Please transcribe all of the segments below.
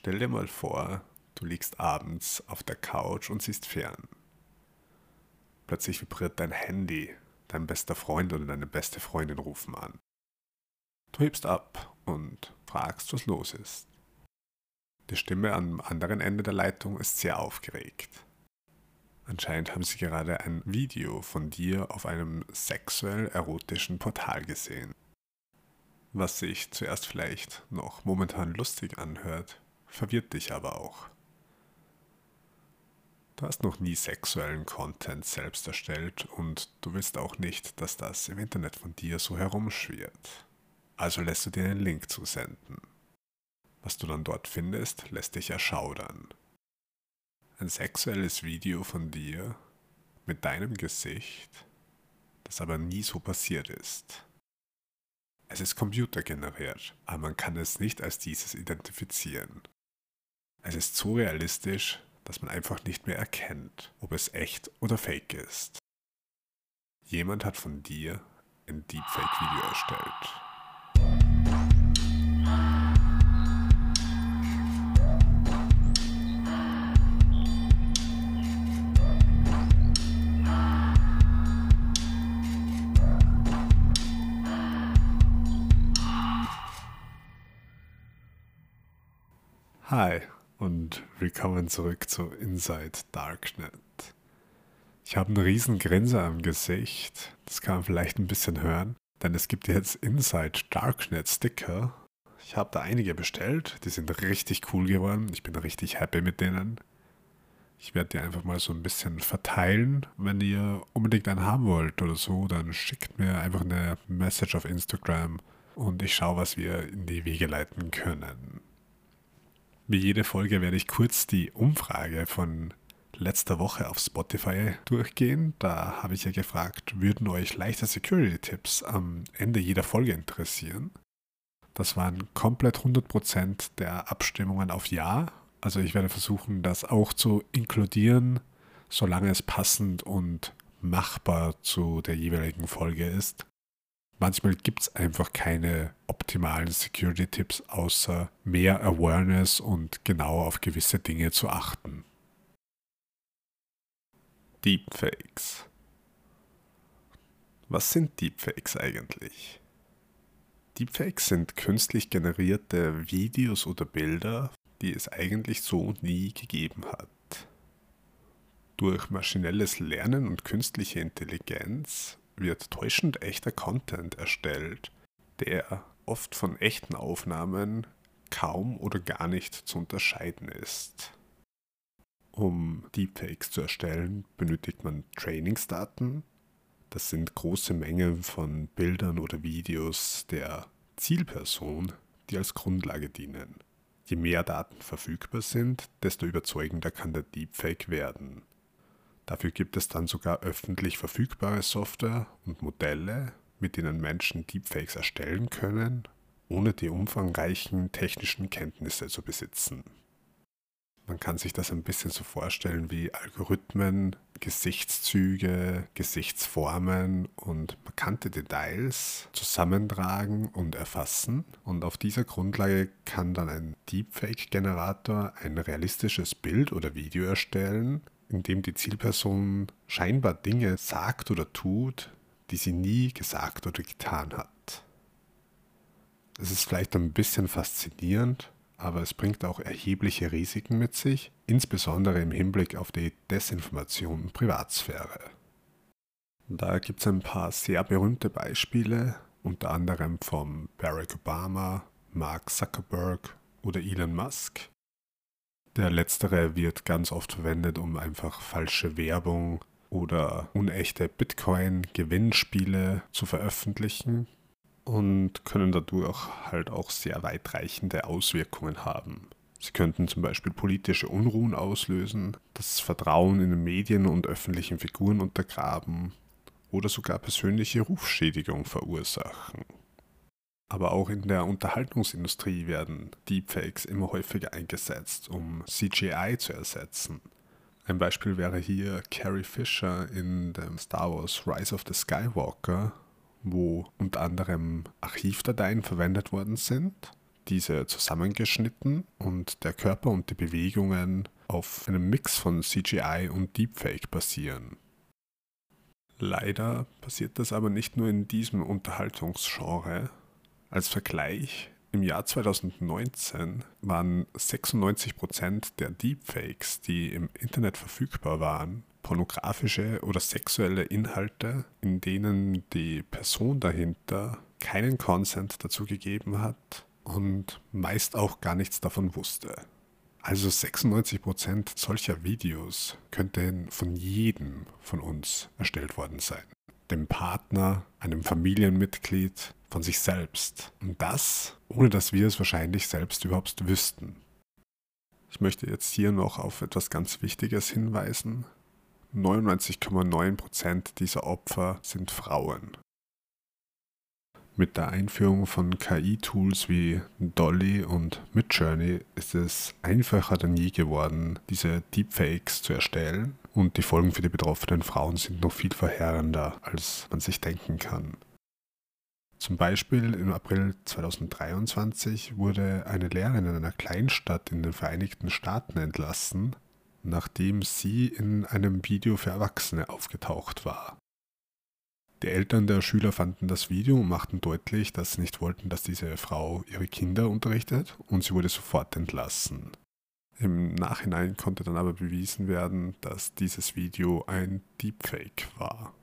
Stell dir mal vor, du liegst abends auf der Couch und siehst fern. Plötzlich vibriert dein Handy, dein bester Freund oder deine beste Freundin rufen an. Du hebst ab und fragst, was los ist. Die Stimme am anderen Ende der Leitung ist sehr aufgeregt. Anscheinend haben sie gerade ein Video von dir auf einem sexuell erotischen Portal gesehen. Was sich zuerst vielleicht noch momentan lustig anhört, verwirrt dich aber auch. Du hast noch nie sexuellen Content selbst erstellt und du willst auch nicht, dass das im Internet von dir so herumschwirrt. Also lässt du dir einen Link zusenden. Was du dann dort findest, lässt dich erschaudern. Ein sexuelles Video von dir mit deinem Gesicht, das aber nie so passiert ist. Es ist computergeneriert, aber man kann es nicht als dieses identifizieren. Es ist so realistisch, dass man einfach nicht mehr erkennt, ob es echt oder fake ist. Jemand hat von dir ein Deepfake-Video erstellt. Hi und willkommen zurück zu Inside Darknet. Ich habe einen riesen Grinser am Gesicht, das kann man vielleicht ein bisschen hören, denn es gibt jetzt Inside Darknet Sticker. Ich habe da einige bestellt, die sind richtig cool geworden, ich bin richtig happy mit denen. Ich werde die einfach mal so ein bisschen verteilen. Wenn ihr unbedingt einen haben wollt oder so, dann schickt mir einfach eine Message auf Instagram und ich schaue, was wir in die Wege leiten können. Wie jede Folge werde ich kurz die Umfrage von letzter Woche auf Spotify durchgehen. Da habe ich ja gefragt, würden euch leichte Security-Tipps am Ende jeder Folge interessieren? Das waren komplett 100% der Abstimmungen auf Ja. Also ich werde versuchen, das auch zu inkludieren, solange es passend und machbar zu der jeweiligen Folge ist manchmal gibt es einfach keine optimalen Security-Tipps, außer mehr Awareness und genau auf gewisse Dinge zu achten. Deepfakes. Was sind Deepfakes eigentlich? Deepfakes sind künstlich generierte Videos oder Bilder, die es eigentlich so nie gegeben hat. Durch maschinelles Lernen und künstliche Intelligenz wird täuschend echter Content erstellt, der oft von echten Aufnahmen kaum oder gar nicht zu unterscheiden ist. Um Deepfakes zu erstellen, benötigt man Trainingsdaten. Das sind große Mengen von Bildern oder Videos der Zielperson, die als Grundlage dienen. Je mehr Daten verfügbar sind, desto überzeugender kann der Deepfake werden. Dafür gibt es dann sogar öffentlich verfügbare Software und Modelle, mit denen Menschen Deepfakes erstellen können, ohne die umfangreichen technischen Kenntnisse zu besitzen. Man kann sich das ein bisschen so vorstellen wie Algorithmen, Gesichtszüge, Gesichtsformen und markante Details zusammentragen und erfassen. Und auf dieser Grundlage kann dann ein Deepfake-Generator ein realistisches Bild oder Video erstellen, in dem die Zielperson scheinbar Dinge sagt oder tut, die sie nie gesagt oder getan hat. Es ist vielleicht ein bisschen faszinierend, aber es bringt auch erhebliche Risiken mit sich, insbesondere im Hinblick auf die Desinformation und Privatsphäre. Da gibt es ein paar sehr berühmte Beispiele, unter anderem von Barack Obama, Mark Zuckerberg oder Elon Musk, der letztere wird ganz oft verwendet, um einfach falsche Werbung oder unechte Bitcoin-Gewinnspiele zu veröffentlichen und können dadurch halt auch sehr weitreichende Auswirkungen haben. Sie könnten zum Beispiel politische Unruhen auslösen, das Vertrauen in Medien und öffentlichen Figuren untergraben oder sogar persönliche Rufschädigung verursachen. Aber auch in der Unterhaltungsindustrie werden Deepfakes immer häufiger eingesetzt, um CGI zu ersetzen. Ein Beispiel wäre hier Carrie Fisher in dem Star Wars Rise of the Skywalker, wo unter anderem Archivdateien verwendet worden sind, diese zusammengeschnitten und der Körper und die Bewegungen auf einem Mix von CGI und Deepfake basieren. Leider passiert das aber nicht nur in diesem Unterhaltungsgenre. Als Vergleich, im Jahr 2019 waren 96% der Deepfakes, die im Internet verfügbar waren, pornografische oder sexuelle Inhalte, in denen die Person dahinter keinen Consent dazu gegeben hat und meist auch gar nichts davon wusste. Also 96% solcher Videos könnten von jedem von uns erstellt worden sein. Dem Partner, einem Familienmitglied, von sich selbst. Und das, ohne dass wir es wahrscheinlich selbst überhaupt wüssten. Ich möchte jetzt hier noch auf etwas ganz Wichtiges hinweisen. 99,9% dieser Opfer sind Frauen. Mit der Einführung von KI-Tools wie Dolly und Midjourney ist es einfacher denn je geworden, diese Deepfakes zu erstellen und die Folgen für die betroffenen Frauen sind noch viel verheerender, als man sich denken kann. Zum Beispiel im April 2023 wurde eine Lehrerin in einer Kleinstadt in den Vereinigten Staaten entlassen, nachdem sie in einem Video für Erwachsene aufgetaucht war. Die Eltern der Schüler fanden das Video und machten deutlich, dass sie nicht wollten, dass diese Frau ihre Kinder unterrichtet und sie wurde sofort entlassen. Im Nachhinein konnte dann aber bewiesen werden, dass dieses Video ein Deepfake war.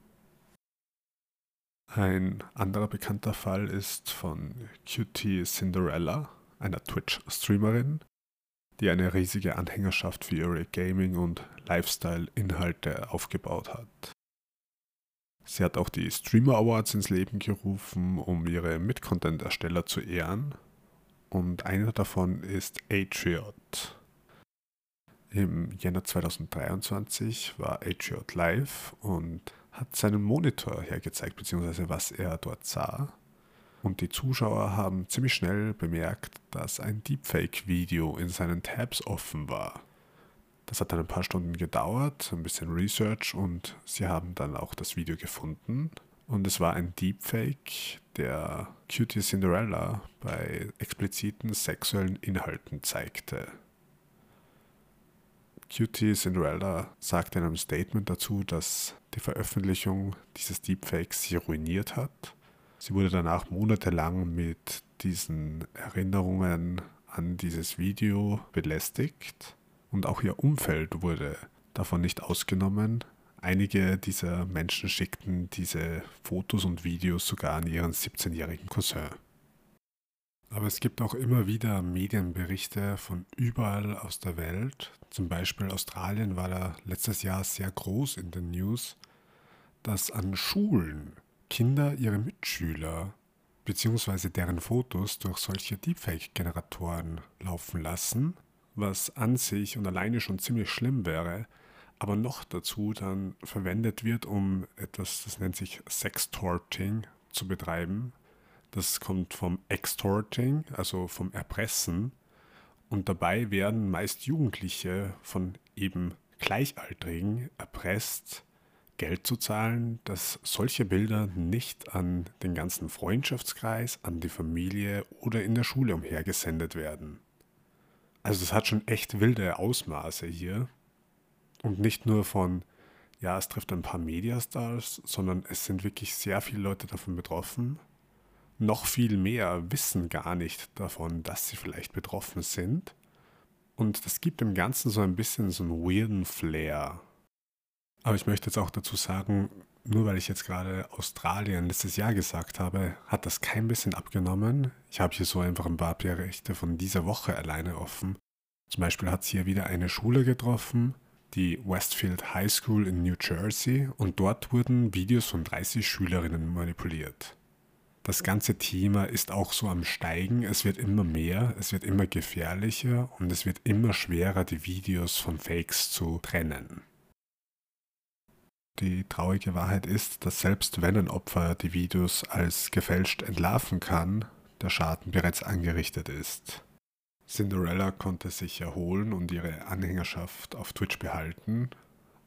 Ein anderer bekannter Fall ist von Cutie Cinderella, einer Twitch-Streamerin, die eine riesige Anhängerschaft für ihre Gaming- und Lifestyle-Inhalte aufgebaut hat. Sie hat auch die Streamer Awards ins Leben gerufen, um ihre Mid-Content-Ersteller zu ehren. Und einer davon ist Atriot. Im Jänner 2023 war Atriot live und hat seinen Monitor hergezeigt, beziehungsweise was er dort sah. Und die Zuschauer haben ziemlich schnell bemerkt, dass ein Deepfake-Video in seinen Tabs offen war. Das hat dann ein paar Stunden gedauert, ein bisschen Research und sie haben dann auch das Video gefunden. Und es war ein Deepfake, der Cutie Cinderella bei expliziten sexuellen Inhalten zeigte. Cutie Cinderella sagte in einem Statement dazu, dass die Veröffentlichung dieses Deepfakes sie ruiniert hat. Sie wurde danach monatelang mit diesen Erinnerungen an dieses Video belästigt und auch ihr Umfeld wurde davon nicht ausgenommen. Einige dieser Menschen schickten diese Fotos und Videos sogar an ihren 17-jährigen Cousin. Aber es gibt auch immer wieder Medienberichte von überall aus der Welt. Zum Beispiel Australien war da letztes Jahr sehr groß in den News, dass an Schulen Kinder ihre Mitschüler bzw. deren Fotos durch solche Deepfake-Generatoren laufen lassen, was an sich und alleine schon ziemlich schlimm wäre, aber noch dazu dann verwendet wird, um etwas, das nennt sich Sextorting, zu betreiben. Das kommt vom Extorting, also vom Erpressen. Und dabei werden meist Jugendliche von eben Gleichaltrigen erpresst, Geld zu zahlen, dass solche Bilder nicht an den ganzen Freundschaftskreis, an die Familie oder in der Schule umhergesendet werden. Also es hat schon echt wilde Ausmaße hier. Und nicht nur von, ja, es trifft ein paar Mediastars, sondern es sind wirklich sehr viele Leute davon betroffen noch viel mehr wissen gar nicht davon, dass sie vielleicht betroffen sind. Und das gibt dem Ganzen so ein bisschen so einen weirden Flair. Aber ich möchte jetzt auch dazu sagen, nur weil ich jetzt gerade Australien letztes Jahr gesagt habe, hat das kein bisschen abgenommen. Ich habe hier so einfach ein paar Berichte von dieser Woche alleine offen. Zum Beispiel hat es hier wieder eine Schule getroffen, die Westfield High School in New Jersey, und dort wurden Videos von 30 Schülerinnen manipuliert. Das ganze Thema ist auch so am Steigen. Es wird immer mehr, es wird immer gefährlicher und es wird immer schwerer, die Videos von Fakes zu trennen. Die traurige Wahrheit ist, dass selbst wenn ein Opfer die Videos als gefälscht entlarven kann, der Schaden bereits angerichtet ist. Cinderella konnte sich erholen und ihre Anhängerschaft auf Twitch behalten,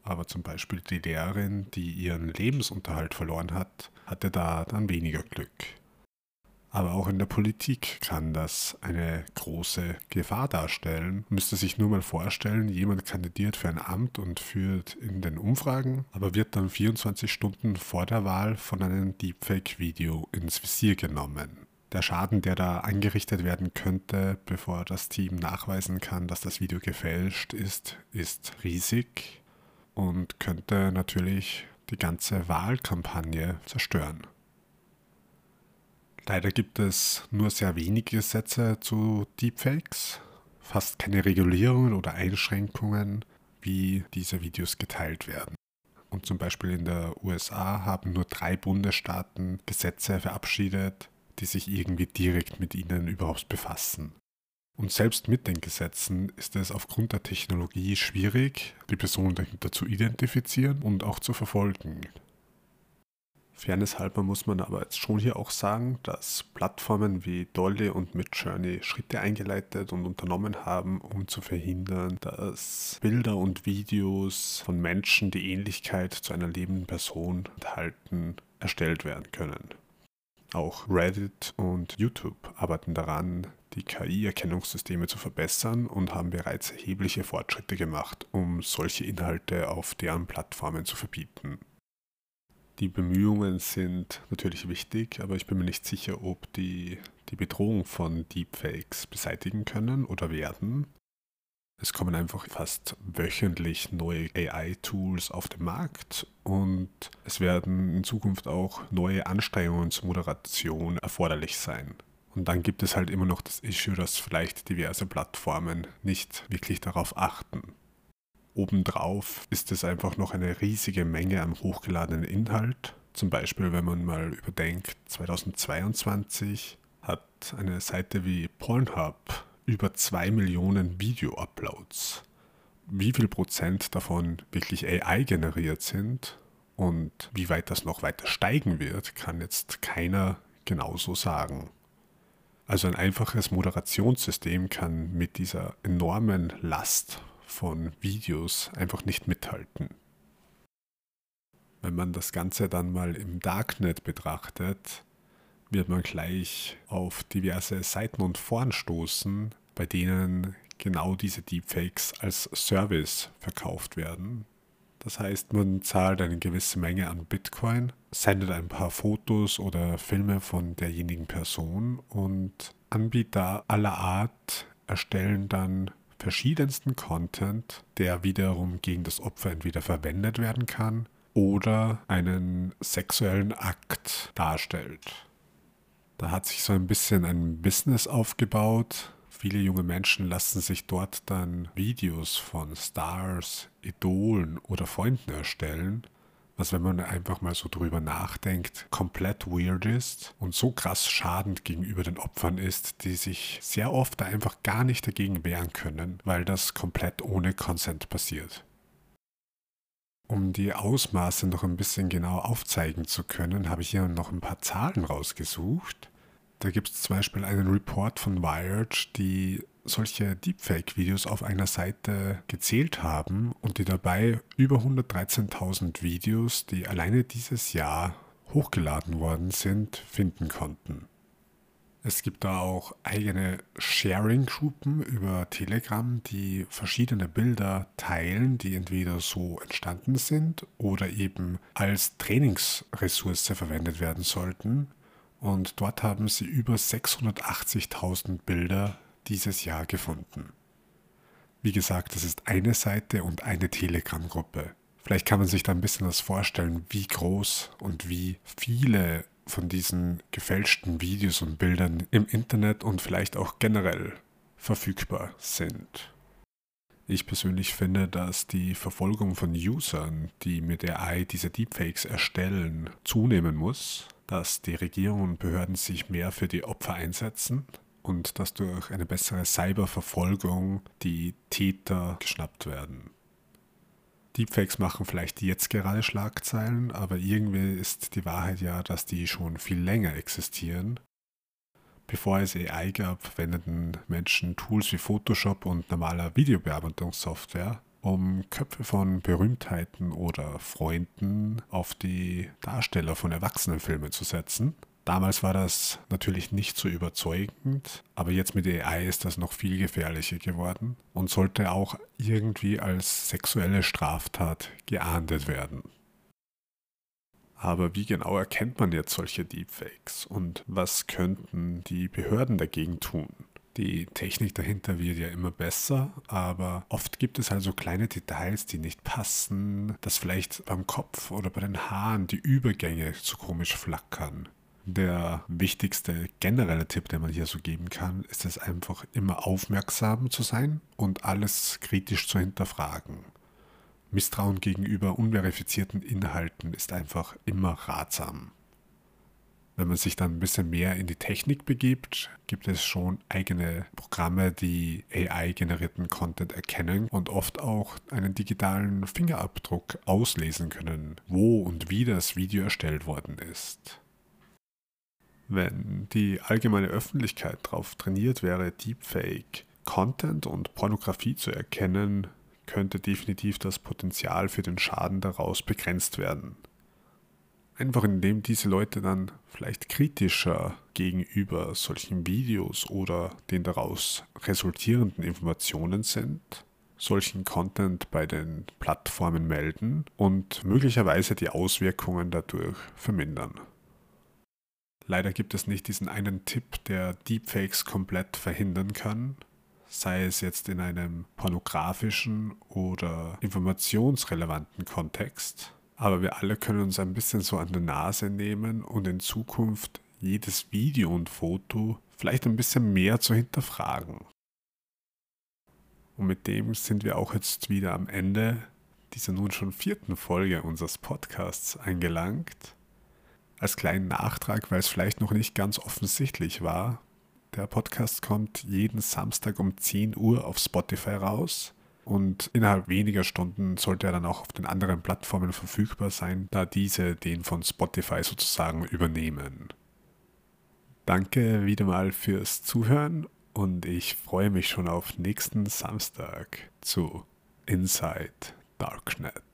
aber zum Beispiel die Lehrerin, die ihren Lebensunterhalt verloren hat, hatte da dann weniger Glück. Aber auch in der Politik kann das eine große Gefahr darstellen. Man müsste sich nur mal vorstellen, jemand kandidiert für ein Amt und führt in den Umfragen, aber wird dann 24 Stunden vor der Wahl von einem Deepfake-Video ins Visier genommen. Der Schaden, der da angerichtet werden könnte, bevor das Team nachweisen kann, dass das Video gefälscht ist, ist riesig und könnte natürlich die ganze Wahlkampagne zerstören. Leider gibt es nur sehr wenige Gesetze zu Deepfakes, fast keine Regulierungen oder Einschränkungen, wie diese Videos geteilt werden. Und zum Beispiel in der USA haben nur drei Bundesstaaten Gesetze verabschiedet, die sich irgendwie direkt mit ihnen überhaupt befassen. Und selbst mit den Gesetzen ist es aufgrund der Technologie schwierig, die Person dahinter zu identifizieren und auch zu verfolgen. Fairness halber muss man aber jetzt schon hier auch sagen, dass Plattformen wie Dolly und Midjourney Schritte eingeleitet und unternommen haben, um zu verhindern, dass Bilder und Videos von Menschen, die Ähnlichkeit zu einer lebenden Person enthalten, erstellt werden können. Auch Reddit und YouTube arbeiten daran, die KI-Erkennungssysteme zu verbessern und haben bereits erhebliche Fortschritte gemacht, um solche Inhalte auf deren Plattformen zu verbieten. Die Bemühungen sind natürlich wichtig, aber ich bin mir nicht sicher, ob die die Bedrohung von Deepfakes beseitigen können oder werden. Es kommen einfach fast wöchentlich neue AI-Tools auf den Markt und es werden in Zukunft auch neue Anstrengungen zur Moderation erforderlich sein. Und dann gibt es halt immer noch das Issue, dass vielleicht diverse Plattformen nicht wirklich darauf achten. Obendrauf ist es einfach noch eine riesige Menge an hochgeladenen Inhalt. Zum Beispiel, wenn man mal überdenkt, 2022 hat eine Seite wie Pornhub über 2 Millionen Video-Uploads. Wie viel Prozent davon wirklich AI generiert sind und wie weit das noch weiter steigen wird, kann jetzt keiner genauso sagen. Also ein einfaches Moderationssystem kann mit dieser enormen Last von Videos einfach nicht mithalten. Wenn man das Ganze dann mal im Darknet betrachtet, wird man gleich auf diverse Seiten und Foren stoßen, bei denen genau diese Deepfakes als Service verkauft werden. Das heißt, man zahlt eine gewisse Menge an Bitcoin, sendet ein paar Fotos oder Filme von derjenigen Person und Anbieter aller Art erstellen dann verschiedensten Content, der wiederum gegen das Opfer entweder verwendet werden kann oder einen sexuellen Akt darstellt. Da hat sich so ein bisschen ein Business aufgebaut. Viele junge Menschen lassen sich dort dann Videos von Stars, Idolen oder Freunden erstellen, was, wenn man einfach mal so drüber nachdenkt, komplett weird ist und so krass schadend gegenüber den Opfern ist, die sich sehr oft da einfach gar nicht dagegen wehren können, weil das komplett ohne Consent passiert. Um die Ausmaße noch ein bisschen genau aufzeigen zu können, habe ich hier noch ein paar Zahlen rausgesucht. Da gibt es zum Beispiel einen Report von Wired, die solche Deepfake-Videos auf einer Seite gezählt haben und die dabei über 113.000 Videos, die alleine dieses Jahr hochgeladen worden sind, finden konnten. Es gibt da auch eigene Sharing-Gruppen über Telegram, die verschiedene Bilder teilen, die entweder so entstanden sind oder eben als Trainingsressource verwendet werden sollten und dort haben sie über 680.000 Bilder dieses Jahr gefunden. Wie gesagt, das ist eine Seite und eine Telegram-Gruppe. Vielleicht kann man sich da ein bisschen was vorstellen, wie groß und wie viele von diesen gefälschten Videos und Bildern im Internet und vielleicht auch generell verfügbar sind. Ich persönlich finde, dass die Verfolgung von Usern, die mit AI diese Deepfakes erstellen, zunehmen muss dass die Regierung und Behörden sich mehr für die Opfer einsetzen und dass durch eine bessere Cyberverfolgung die Täter geschnappt werden. Deepfakes machen vielleicht jetzt gerade Schlagzeilen, aber irgendwie ist die Wahrheit ja, dass die schon viel länger existieren. Bevor es AI gab, verwendeten Menschen Tools wie Photoshop und normaler Videobearbeitungssoftware, um Köpfe von Berühmtheiten oder Freunden auf die Darsteller von Erwachsenenfilmen zu setzen. Damals war das natürlich nicht so überzeugend, aber jetzt mit AI ist das noch viel gefährlicher geworden und sollte auch irgendwie als sexuelle Straftat geahndet werden. Aber wie genau erkennt man jetzt solche Deepfakes und was könnten die Behörden dagegen tun? Die Technik dahinter wird ja immer besser, aber oft gibt es also kleine Details, die nicht passen, dass vielleicht beim Kopf oder bei den Haaren die Übergänge zu komisch flackern. Der wichtigste generelle Tipp, den man hier so geben kann, ist es einfach immer aufmerksam zu sein und alles kritisch zu hinterfragen. Misstrauen gegenüber unverifizierten Inhalten ist einfach immer ratsam. Wenn man sich dann ein bisschen mehr in die Technik begibt, gibt es schon eigene Programme, die AI-generierten Content erkennen und oft auch einen digitalen Fingerabdruck auslesen können, wo und wie das Video erstellt worden ist. Wenn die allgemeine Öffentlichkeit darauf trainiert wäre, Deepfake, Content und Pornografie zu erkennen, könnte definitiv das Potenzial für den Schaden daraus begrenzt werden. Einfach indem diese Leute dann vielleicht kritischer gegenüber solchen Videos oder den daraus resultierenden Informationen sind, solchen Content bei den Plattformen melden und möglicherweise die Auswirkungen dadurch vermindern. Leider gibt es nicht diesen einen Tipp, der Deepfakes komplett verhindern kann, sei es jetzt in einem pornografischen oder informationsrelevanten Kontext. Aber wir alle können uns ein bisschen so an der Nase nehmen und in Zukunft jedes Video und Foto vielleicht ein bisschen mehr zu hinterfragen. Und mit dem sind wir auch jetzt wieder am Ende dieser nun schon vierten Folge unseres Podcasts angelangt. Als kleinen Nachtrag, weil es vielleicht noch nicht ganz offensichtlich war, der Podcast kommt jeden Samstag um 10 Uhr auf Spotify raus und innerhalb weniger Stunden sollte er dann auch auf den anderen Plattformen verfügbar sein, da diese den von Spotify sozusagen übernehmen. Danke wieder mal fürs Zuhören und ich freue mich schon auf nächsten Samstag zu Inside Darknet.